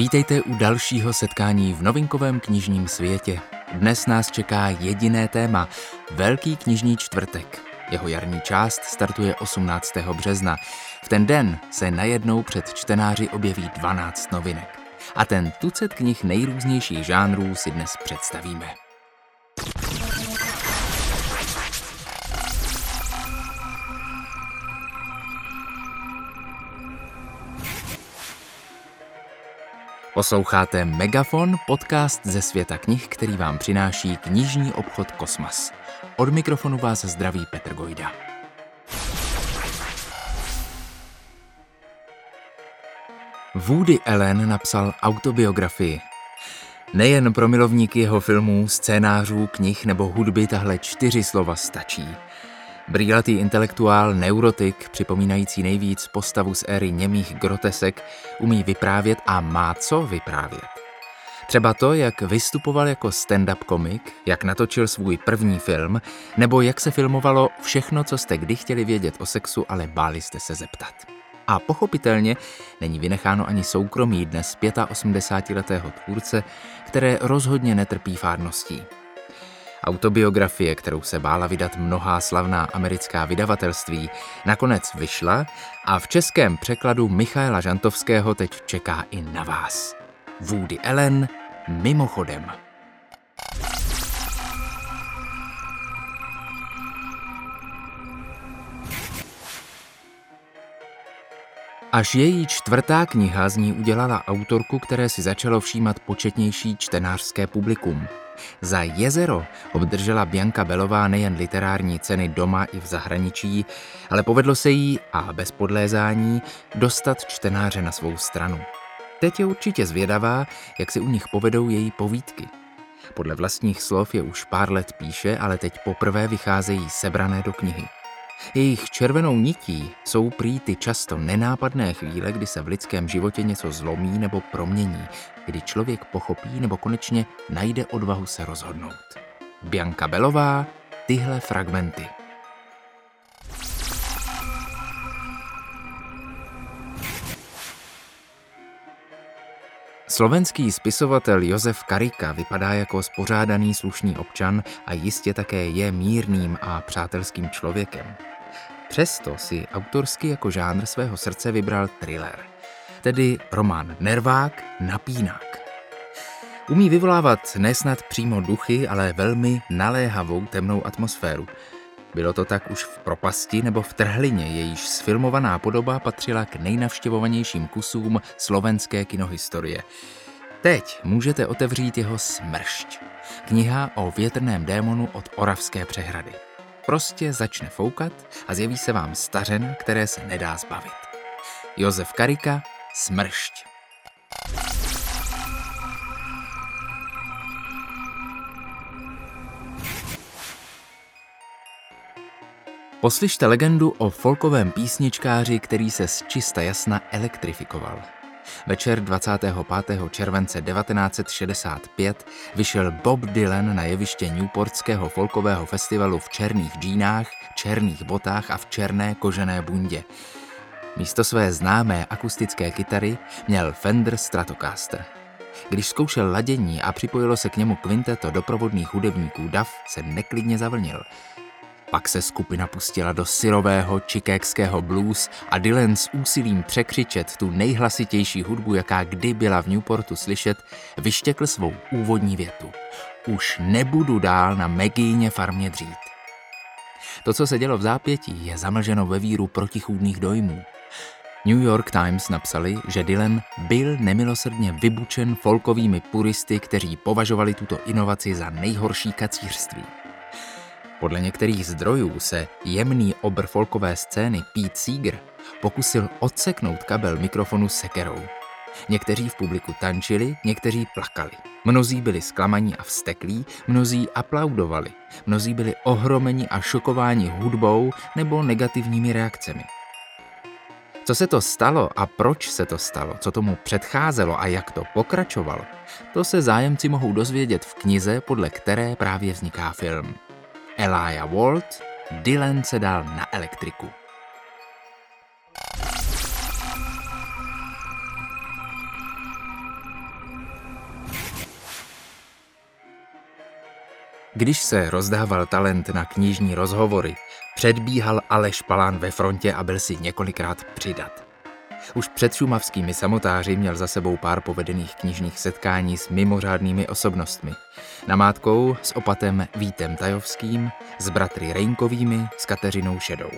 Vítejte u dalšího setkání v novinkovém knižním světě. Dnes nás čeká jediné téma Velký knižní čtvrtek. Jeho jarní část startuje 18. března. V ten den se najednou před čtenáři objeví 12 novinek. A ten tucet knih nejrůznějších žánrů si dnes představíme. Posloucháte Megafon, podcast ze světa knih, který vám přináší knižní obchod Kosmas. Od mikrofonu vás zdraví Petr Gojda. Woody Allen napsal autobiografii. Nejen pro milovníky jeho filmů, scénářů, knih nebo hudby tahle čtyři slova stačí – Brýlatý intelektuál, neurotik, připomínající nejvíc postavu z éry němých grotesek, umí vyprávět a má co vyprávět. Třeba to, jak vystupoval jako stand-up komik, jak natočil svůj první film, nebo jak se filmovalo všechno, co jste kdy chtěli vědět o sexu, ale báli jste se zeptat. A pochopitelně není vynecháno ani soukromí dnes 85-letého tvůrce, které rozhodně netrpí fárností. Autobiografie, kterou se bála vydat mnohá slavná americká vydavatelství, nakonec vyšla a v českém překladu Michaela Žantovského teď čeká i na vás. Woody Allen mimochodem. Až její čtvrtá kniha z ní udělala autorku, které si začalo všímat početnější čtenářské publikum – za jezero obdržela Bianka Belová nejen literární ceny doma i v zahraničí, ale povedlo se jí, a bez podlézání, dostat čtenáře na svou stranu. Teď je určitě zvědavá, jak si u nich povedou její povídky. Podle vlastních slov je už pár let píše, ale teď poprvé vycházejí sebrané do knihy. Jejich červenou nití jsou prý ty často nenápadné chvíle, kdy se v lidském životě něco zlomí nebo promění, kdy člověk pochopí nebo konečně najde odvahu se rozhodnout. Bianka Belová, tyhle fragmenty. Slovenský spisovatel Josef Karika vypadá jako spořádaný slušný občan a jistě také je mírným a přátelským člověkem. Přesto si autorsky jako žánr svého srdce vybral thriller, tedy román Nervák, napínák. Umí vyvolávat nesnad přímo duchy, ale velmi naléhavou temnou atmosféru. Bylo to tak už v Propasti nebo v Trhlině, jejíž sfilmovaná podoba patřila k nejnavštěvovanějším kusům slovenské kinohistorie. Teď můžete otevřít jeho Smršť, kniha o větrném démonu od Oravské přehrady. Prostě začne foukat a zjeví se vám stařen, které se nedá zbavit. Josef Karika, Smršť. Poslyšte legendu o folkovém písničkáři, který se z čista jasna elektrifikoval. Večer 25. července 1965 vyšel Bob Dylan na jeviště Newportského folkového festivalu v černých džínách, černých botách a v černé kožené bundě. Místo své známé akustické kytary měl Fender Stratocaster. Když zkoušel ladění a připojilo se k němu kvinteto doprovodných hudebníků DAF, se neklidně zavlnil – pak se skupina pustila do syrového čikékského blues a Dylan s úsilím překřičet tu nejhlasitější hudbu, jaká kdy byla v Newportu slyšet, vyštěkl svou úvodní větu. Už nebudu dál na Megíně farmě dřít. To, co se dělo v zápětí, je zamlženo ve víru protichůdných dojmů. New York Times napsali, že Dylan byl nemilosrdně vybučen folkovými puristy, kteří považovali tuto inovaci za nejhorší kacířství. Podle některých zdrojů se jemný obr folkové scény Pete Seeger pokusil odseknout kabel mikrofonu sekerou. Někteří v publiku tančili, někteří plakali. Mnozí byli zklamaní a vsteklí, mnozí aplaudovali, mnozí byli ohromeni a šokováni hudbou nebo negativními reakcemi. Co se to stalo a proč se to stalo, co tomu předcházelo a jak to pokračovalo, to se zájemci mohou dozvědět v knize, podle které právě vzniká film. Elijah Walt, Dylan se dal na elektriku. Když se rozdával talent na knižní rozhovory, předbíhal Aleš Palán ve frontě a byl si několikrát přidat. Už před šumavskými samotáři měl za sebou pár povedených knižních setkání s mimořádnými osobnostmi. Namátkou s opatem Vítem Tajovským, s bratry Rejnkovými, s Kateřinou Šedou.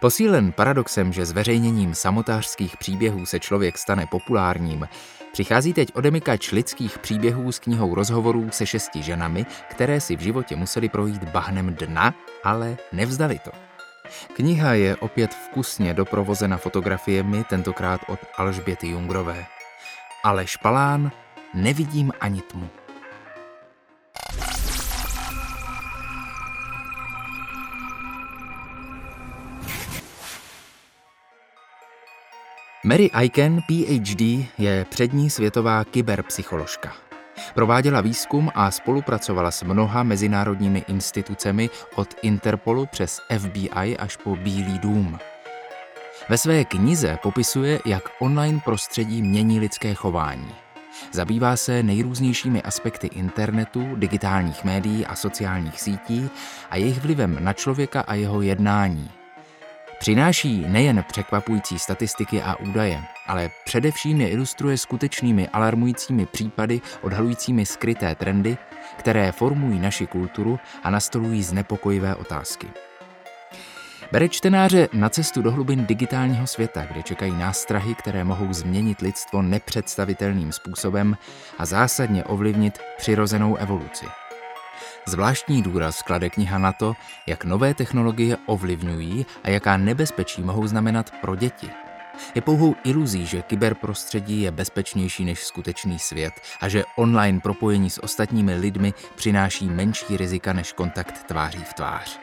Posílen paradoxem, že zveřejněním samotářských příběhů se člověk stane populárním, přichází teď odemykač lidských příběhů s knihou rozhovorů se šesti ženami, které si v životě museli projít bahnem dna, ale nevzdali to. Kniha je opět vkusně doprovozena fotografiemi, tentokrát od Alžběty Jungrové. Ale špalán nevidím ani tmu. Mary Aiken, PhD, je přední světová kyberpsycholožka. Prováděla výzkum a spolupracovala s mnoha mezinárodními institucemi od Interpolu přes FBI až po Bílý dům. Ve své knize popisuje, jak online prostředí mění lidské chování. Zabývá se nejrůznějšími aspekty internetu, digitálních médií a sociálních sítí a jejich vlivem na člověka a jeho jednání – Přináší nejen překvapující statistiky a údaje, ale především je ilustruje skutečnými alarmujícími případy odhalujícími skryté trendy, které formují naši kulturu a nastolují znepokojivé otázky. Bere čtenáře na cestu do hlubin digitálního světa, kde čekají nástrahy, které mohou změnit lidstvo nepředstavitelným způsobem a zásadně ovlivnit přirozenou evoluci. Zvláštní důraz klade kniha na to, jak nové technologie ovlivňují a jaká nebezpečí mohou znamenat pro děti. Je pouhou iluzí, že kyberprostředí je bezpečnější než skutečný svět a že online propojení s ostatními lidmi přináší menší rizika než kontakt tváří v tvář.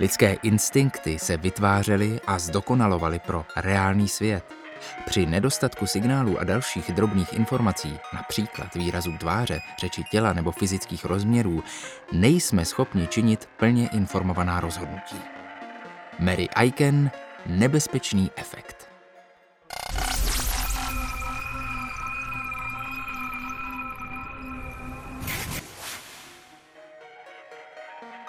Lidské instinkty se vytvářely a zdokonalovaly pro reálný svět. Při nedostatku signálů a dalších drobných informací, například výrazů tváře, řeči těla nebo fyzických rozměrů, nejsme schopni činit plně informovaná rozhodnutí. Mary Aiken Nebezpečný efekt.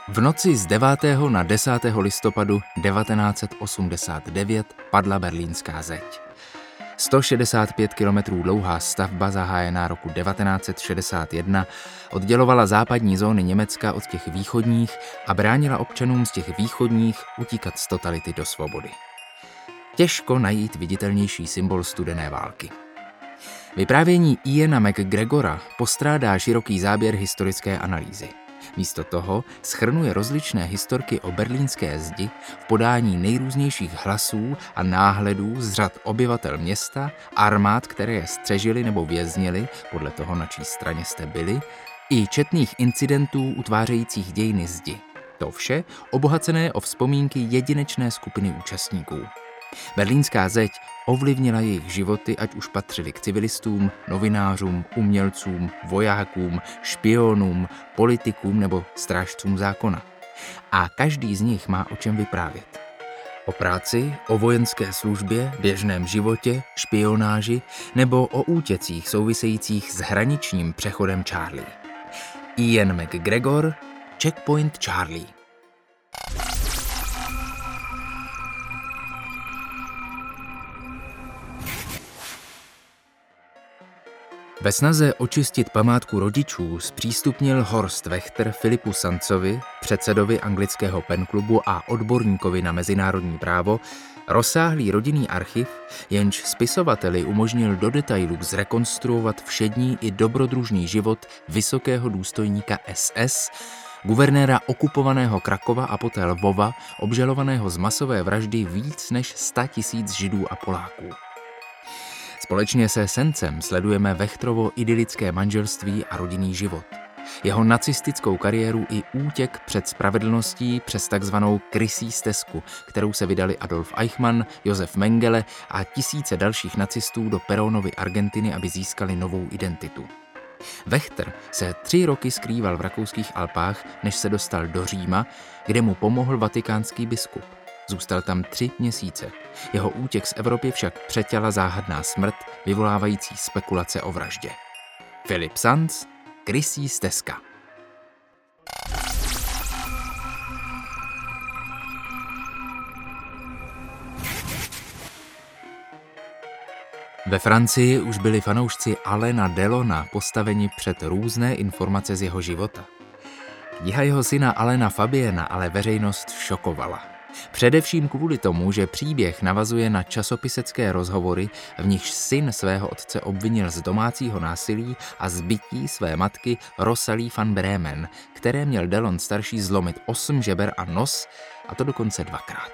V noci z 9. na 10. listopadu 1989 padla berlínská zeď. 165 km dlouhá stavba zahájená roku 1961 oddělovala západní zóny Německa od těch východních a bránila občanům z těch východních utíkat z totality do svobody. Těžko najít viditelnější symbol studené války. Vyprávění Iana McGregora postrádá široký záběr historické analýzy. Místo toho schrnuje rozličné historky o berlínské zdi v podání nejrůznějších hlasů a náhledů z řad obyvatel města, armád, které je střežili nebo věznili, podle toho, na čí straně jste byli, i četných incidentů utvářejících dějiny zdi. To vše obohacené o vzpomínky jedinečné skupiny účastníků. Berlínská zeď ovlivnila jejich životy, ať už patřili k civilistům, novinářům, umělcům, vojákům, špionům, politikům nebo strážcům zákona. A každý z nich má o čem vyprávět. O práci, o vojenské službě, běžném životě, špionáži nebo o útěcích souvisejících s hraničním přechodem Charlie. Ian McGregor, Checkpoint Charlie. Ve snaze očistit památku rodičů zpřístupnil Horst Wechter Filipu Sancovi, předsedovi anglického penklubu a odborníkovi na mezinárodní právo, rozsáhlý rodinný archiv, jenž spisovateli umožnil do detailů zrekonstruovat všední i dobrodružný život vysokého důstojníka SS, guvernéra okupovaného Krakova a poté Lvova, obžalovaného z masové vraždy víc než 100 tisíc židů a Poláků. Společně se Sencem sledujeme Vechtrovo idylické manželství a rodinný život. Jeho nacistickou kariéru i útěk před spravedlností přes takzvanou krysí stezku, kterou se vydali Adolf Eichmann, Josef Mengele a tisíce dalších nacistů do Peronovy Argentiny, aby získali novou identitu. Vechter se tři roky skrýval v rakouských Alpách, než se dostal do Říma, kde mu pomohl vatikánský biskup. Zůstal tam tři měsíce. Jeho útěk z Evropy však přetěla záhadná smrt, vyvolávající spekulace o vraždě. Filip Sanz, Krysí stezka. Ve Francii už byli fanoušci Alena Delona postaveni před různé informace z jeho života. Kniha jeho syna Alena Fabiena ale veřejnost šokovala. Především kvůli tomu, že příběh navazuje na časopisecké rozhovory, v nichž syn svého otce obvinil z domácího násilí a zbytí své matky Rosalie van Bremen, které měl Delon starší zlomit osm žeber a nos, a to dokonce dvakrát.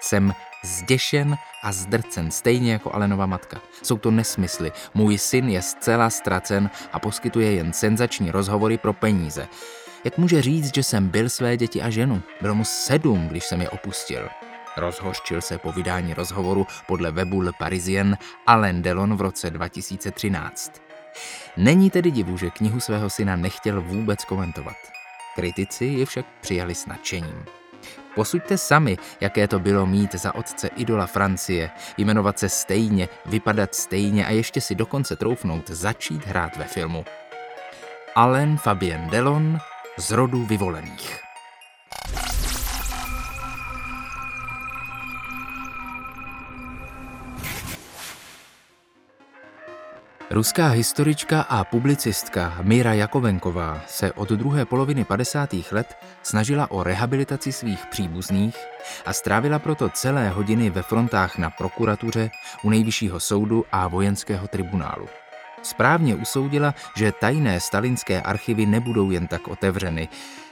Jsem zděšen a zdrcen, stejně jako Alenova matka. Jsou to nesmysly. Můj syn je zcela ztracen a poskytuje jen senzační rozhovory pro peníze. Jak může říct, že jsem byl své děti a ženu? Bylo mu sedm, když jsem je opustil. Rozhořčil se po vydání rozhovoru podle webu Le Parisien Alain Delon v roce 2013. Není tedy divu, že knihu svého syna nechtěl vůbec komentovat. Kritici je však přijali s nadšením. Posuďte sami, jaké to bylo mít za otce idola Francie, jmenovat se stejně, vypadat stejně a ještě si dokonce troufnout začít hrát ve filmu. Alain Fabien Delon z rodu vyvolených. Ruská historička a publicistka Míra Jakovenková se od druhé poloviny 50. let snažila o rehabilitaci svých příbuzných a strávila proto celé hodiny ve frontách na prokuratuře, u nejvyššího soudu a vojenského tribunálu. Správně usoudila, že tajné stalinské archivy nebudou jen tak otevřeny.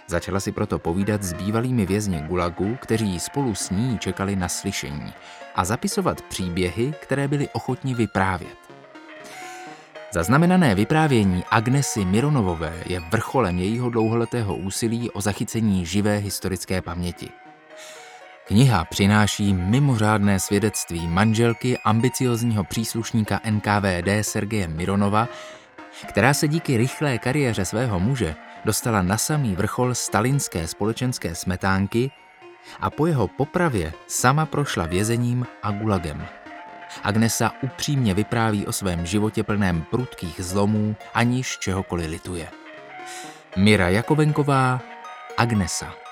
Začala si proto povídat s bývalými vězni Gulagu, kteří spolu s ní čekali na slyšení a zapisovat příběhy, které byli ochotni vyprávět. Zaznamenané vyprávění Agnesy Mironovové je vrcholem jejího dlouholetého úsilí o zachycení živé historické paměti. Kniha přináší mimořádné svědectví manželky ambiciozního příslušníka NKVD Sergeje Mironova, která se díky rychlé kariéře svého muže dostala na samý vrchol stalinské společenské smetánky a po jeho popravě sama prošla vězením a gulagem. Agnesa upřímně vypráví o svém životě plném prudkých zlomů, aniž čehokoliv lituje. Mira Jakovenková, Agnesa.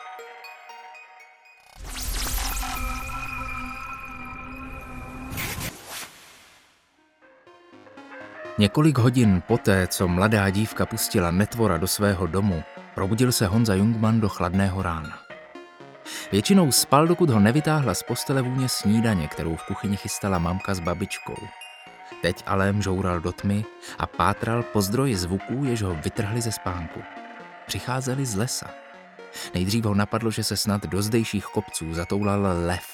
Několik hodin poté, co mladá dívka pustila netvora do svého domu, probudil se Honza Jungmann do chladného rána. Většinou spal, dokud ho nevytáhla z postele vůně snídaně, kterou v kuchyni chystala mamka s babičkou. Teď ale mžoural do tmy a pátral po zdroji zvuků, jež ho vytrhli ze spánku. Přicházeli z lesa. Nejdřív ho napadlo, že se snad do zdejších kopců zatoulal lev.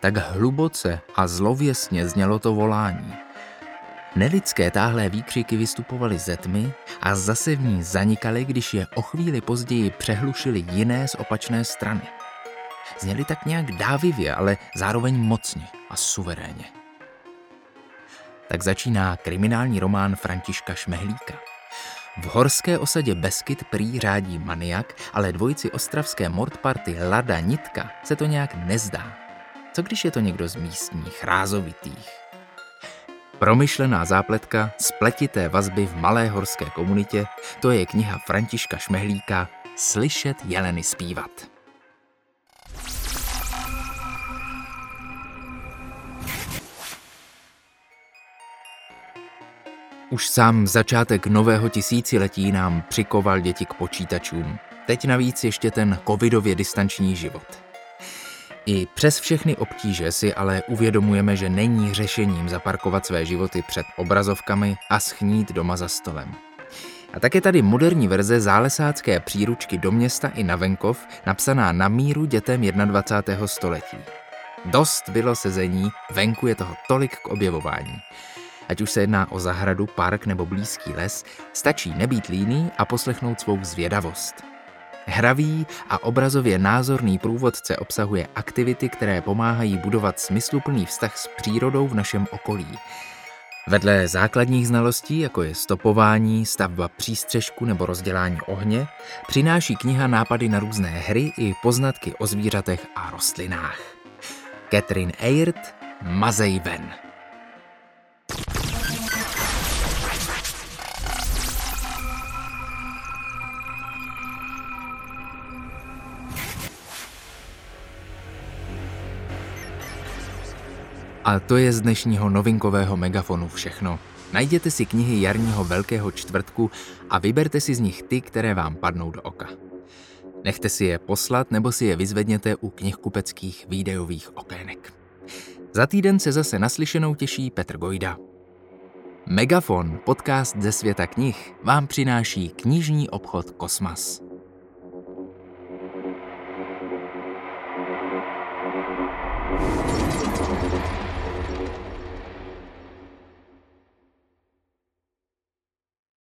Tak hluboce a zlověsně znělo to volání. Nelidské táhlé výkřiky vystupovaly ze tmy a zase v ní zanikaly, když je o chvíli později přehlušily jiné z opačné strany. Zněli tak nějak dávivě, ale zároveň mocně a suverénně. Tak začíná kriminální román Františka Šmehlíka. V horské osadě Beskyt prý řádí maniak, ale dvojici ostravské mordparty Lada Nitka se to nějak nezdá. Co když je to někdo z místních, rázovitých? Promyšlená zápletka, spletité vazby v malé horské komunitě, to je kniha Františka Šmehlíka Slyšet jeleny zpívat. Už sám začátek nového tisíciletí nám přikoval děti k počítačům. Teď navíc ještě ten covidově distanční život. I přes všechny obtíže si ale uvědomujeme, že není řešením zaparkovat své životy před obrazovkami a schnít doma za stolem. A tak je tady moderní verze zálesácké příručky do města i na venkov, napsaná na míru dětem 21. století. Dost bylo sezení, venku je toho tolik k objevování. Ať už se jedná o zahradu, park nebo blízký les, stačí nebýt líný a poslechnout svou zvědavost. Hravý a obrazově názorný průvodce obsahuje aktivity, které pomáhají budovat smysluplný vztah s přírodou v našem okolí. Vedle základních znalostí, jako je stopování, stavba přístřežku nebo rozdělání ohně, přináší kniha nápady na různé hry i poznatky o zvířatech a rostlinách. Catherine Eyrt, Mazej ven. A to je z dnešního novinkového megafonu všechno. Najděte si knihy jarního Velkého čtvrtku a vyberte si z nich ty, které vám padnou do oka. Nechte si je poslat nebo si je vyzvedněte u knihkupeckých výdejových okének. Za týden se zase naslyšenou těší Petr Gojda. Megafon, podcast ze světa knih, vám přináší knižní obchod Kosmas.